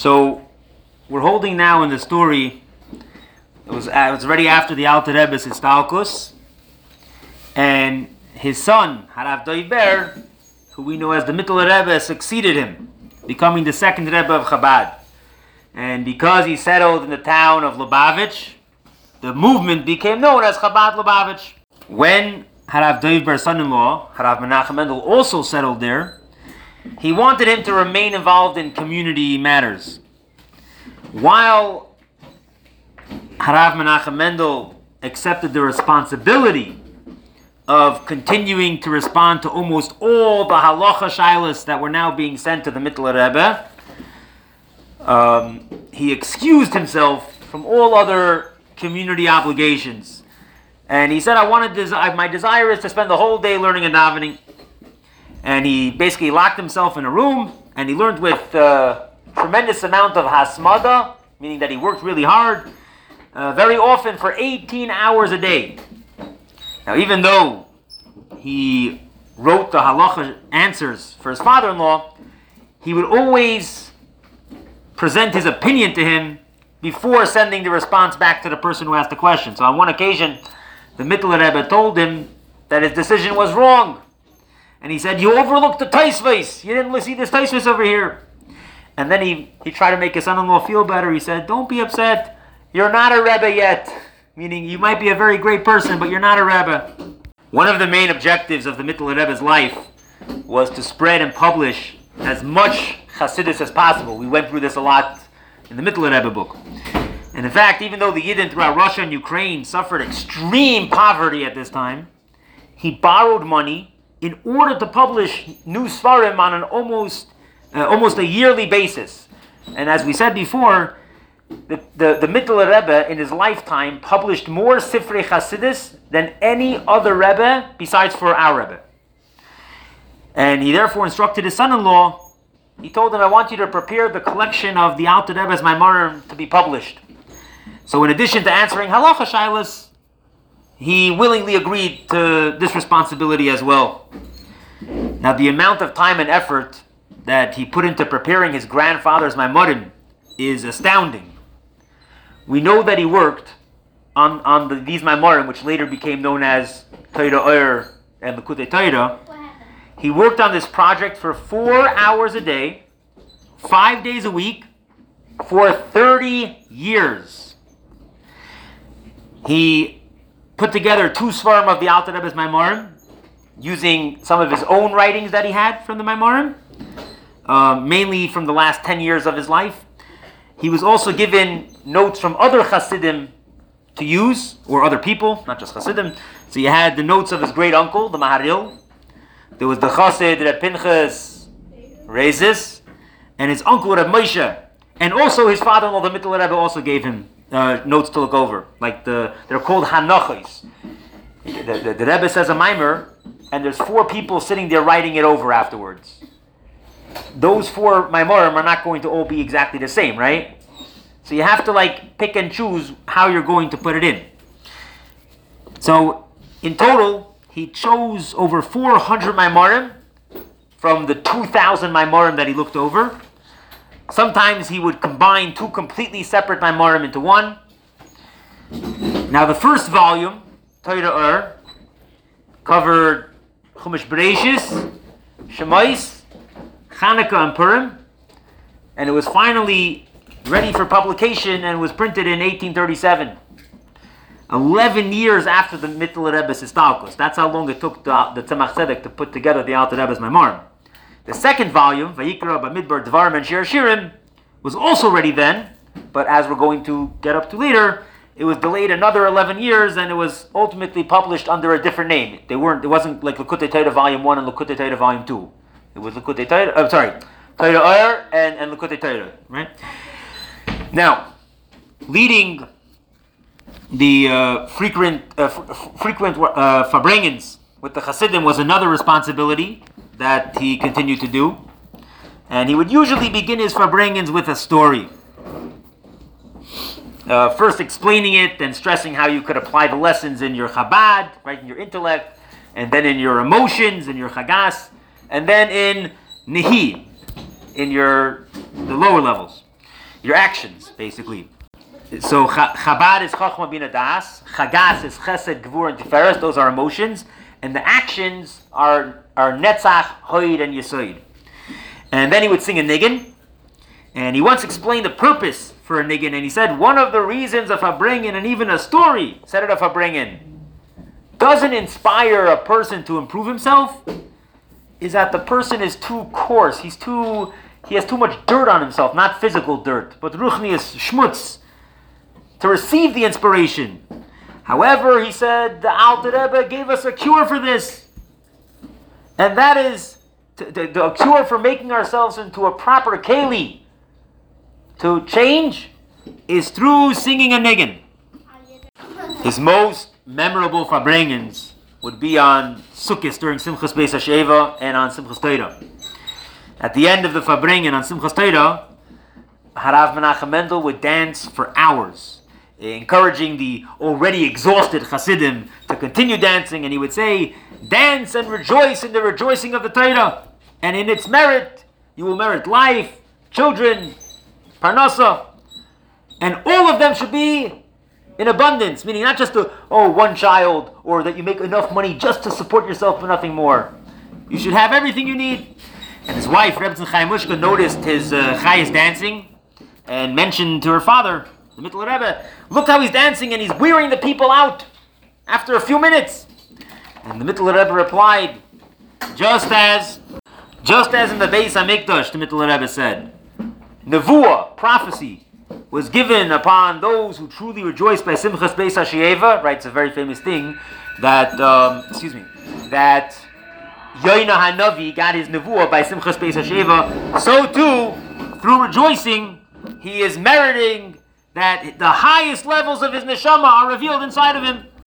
So we're holding now in the story. It was uh, it was already after the Alter Rebbe's Istalkus, and his son Harav Doiber, who we know as the Mittler Rebbe, succeeded him, becoming the second Rebbe of Chabad. And because he settled in the town of Lubavitch, the movement became known as Chabad Lubavitch. When Harav Doiber's son-in-law, Harav Menachem Mendel, also settled there, he wanted him to remain involved in community matters. While Harav Menachem Mendel accepted the responsibility of continuing to respond to almost all the halacha shilas that were now being sent to the Mittler Rebbe, um, he excused himself from all other community obligations. And he said, I wanted desi- my desire is to spend the whole day learning and davening. And he basically locked himself in a room and he learned with uh, tremendous amount of hasmada, meaning that he worked really hard, uh, very often for 18 hours a day. Now, even though he wrote the halacha answers for his father-in-law, he would always present his opinion to him before sending the response back to the person who asked the question. So on one occasion, the Mittler Rebbe told him that his decision was wrong. And he said, You overlooked the Taisvais. You didn't see this Taisvais over here. And then he, he tried to make his son in law feel better. He said, Don't be upset. You're not a Rebbe yet. Meaning, you might be a very great person, but you're not a Rebbe. One of the main objectives of the Mittler Rebbe's life was to spread and publish as much Hasidus as possible. We went through this a lot in the Mittler Rebbe book. And in fact, even though the Yidden throughout Russia and Ukraine suffered extreme poverty at this time, he borrowed money in order to publish new Svarim on an almost, uh, almost a yearly basis. And as we said before, the, the, the Mittler Rebbe in his lifetime published more Sifrei Hasidus than any other Rebbe besides for our Rebbe. And he therefore instructed his son-in-law, he told him, I want you to prepare the collection of the Alter Rebbe's Maimarim to be published. So in addition to answering halacha shilas, he willingly agreed to this responsibility as well. Now the amount of time and effort that he put into preparing his grandfather's Maimarim is astounding. We know that he worked on, on the, these Maimarim, which later became known as Torah Oyer and Likutei Torah. He worked on this project for four hours a day, five days a week, for 30 years. He put together two svarim of the Alter Rebbe's Maimarim, using some of his own writings that he had from the Maimarim, uh, mainly from the last 10 years of his life. He was also given notes from other Hasidim to use, or other people, not just Hasidim. So you had the notes of his great uncle, the Maharil. There was the Chassid, Reb Pinchas, Reizes, and his uncle, Reb Moshe. And also his father-in-law, the Mittler Rebbe, also gave him uh, notes to look over. Like the, they're called Hanachis. The, the, the Rebbe says a mimer, and there's four people sitting there writing it over afterwards. Those four Maimorim are not going to all be exactly the same, right? So you have to like pick and choose how you're going to put it in. So in total, he chose over 400 Maimorim from the 2,000 Maimorim that he looked over. Sometimes he would combine two completely separate Maimorim into one. Now the first volume, Torah Ur, covered Chumash Bereshis, Shemais, Chanukah, and Purim, and it was finally ready for publication and was printed in 1837. 11 years after the Mittler Rebbe's Istalkus. That's how long it took the, the Tzemach Tzedek to put together the Alter Rebbe's Maimarim. The second volume, Vayikra Bamidbar Dvarim and Shir Shirim, was also ready then, but as we're going to get up to later, it was delayed another 11 years and it was ultimately published under a different name. They weren't, it wasn't like Likutei Torah Volume 1 and Likutei Torah Volume 2. It was Likutei Torah, I'm sorry, Torah Oyer and, and Likutei Torah, right? Now, leading the uh, frequent uh, f- frequent uh, with the Hasidim was another responsibility that he continued to do. And he would usually begin his Farbrengens with a story. Uh, first explaining it, then stressing how you could apply the lessons in your Chabad, right, in your intellect, and then in your emotions, in your Chagas, and then in Nihi, in your the lower levels. your actions, basically. So Chabad is Chachma Bina Das, Chagas is Chesed, Gvur, and Tiferes. Those are emotions, and the actions are are Netzach, Hoid, and Yesoid. And then he would sing a niggin, and he once explained the purpose for a niggin, and he said one of the reasons of a Farbrengen and even a story said it of Farbrengen doesn't inspire a person to improve himself is that the person is too coarse. He's too he has too much dirt on himself, not physical dirt, but ruchniyus schmutz to receive the inspiration. However, he said the Alter Rebbe gave us a cure for this, and that is the cure for making ourselves into a proper keli. To change is through singing a niggin. His most memorable farbrengens would be on Sukkot during Simchas Beis Hasheva and on Simchas Torah. At the end of the farbrengen on Simchas Torah, Harav Menachem Mendel would dance for hours, encouraging the already exhausted Hasidim to continue dancing, and he would say, "Dance and rejoice in the rejoicing of the Torah, and in its merit you will merit life, children, parnasa, and all of them should be in abundance, meaning not just a, oh, one child, or that you make enough money just to support yourself but nothing more. You should have everything you need. And his wife, Rebbetzin Chaya Mushka, noticed his uh, Chayas dancing and mentioned to her father, the Mittler Rebbe, look how he's dancing and he's wearing the people out after a few minutes. And the Mittler Rebbe replied, just as, just as in the Beis Hamikdash, the Mittler Rebbe said, Nevuah, prophecy, was given upon those who truly rejoice by Simchas Beis Hashieva, right? It's a very famous thing that, um, excuse me, that Yoina Hanavi got his nevuah by Simchas Beis Hashieva. So too, through rejoicing, he is meriting that the highest levels of his neshama are revealed inside of him.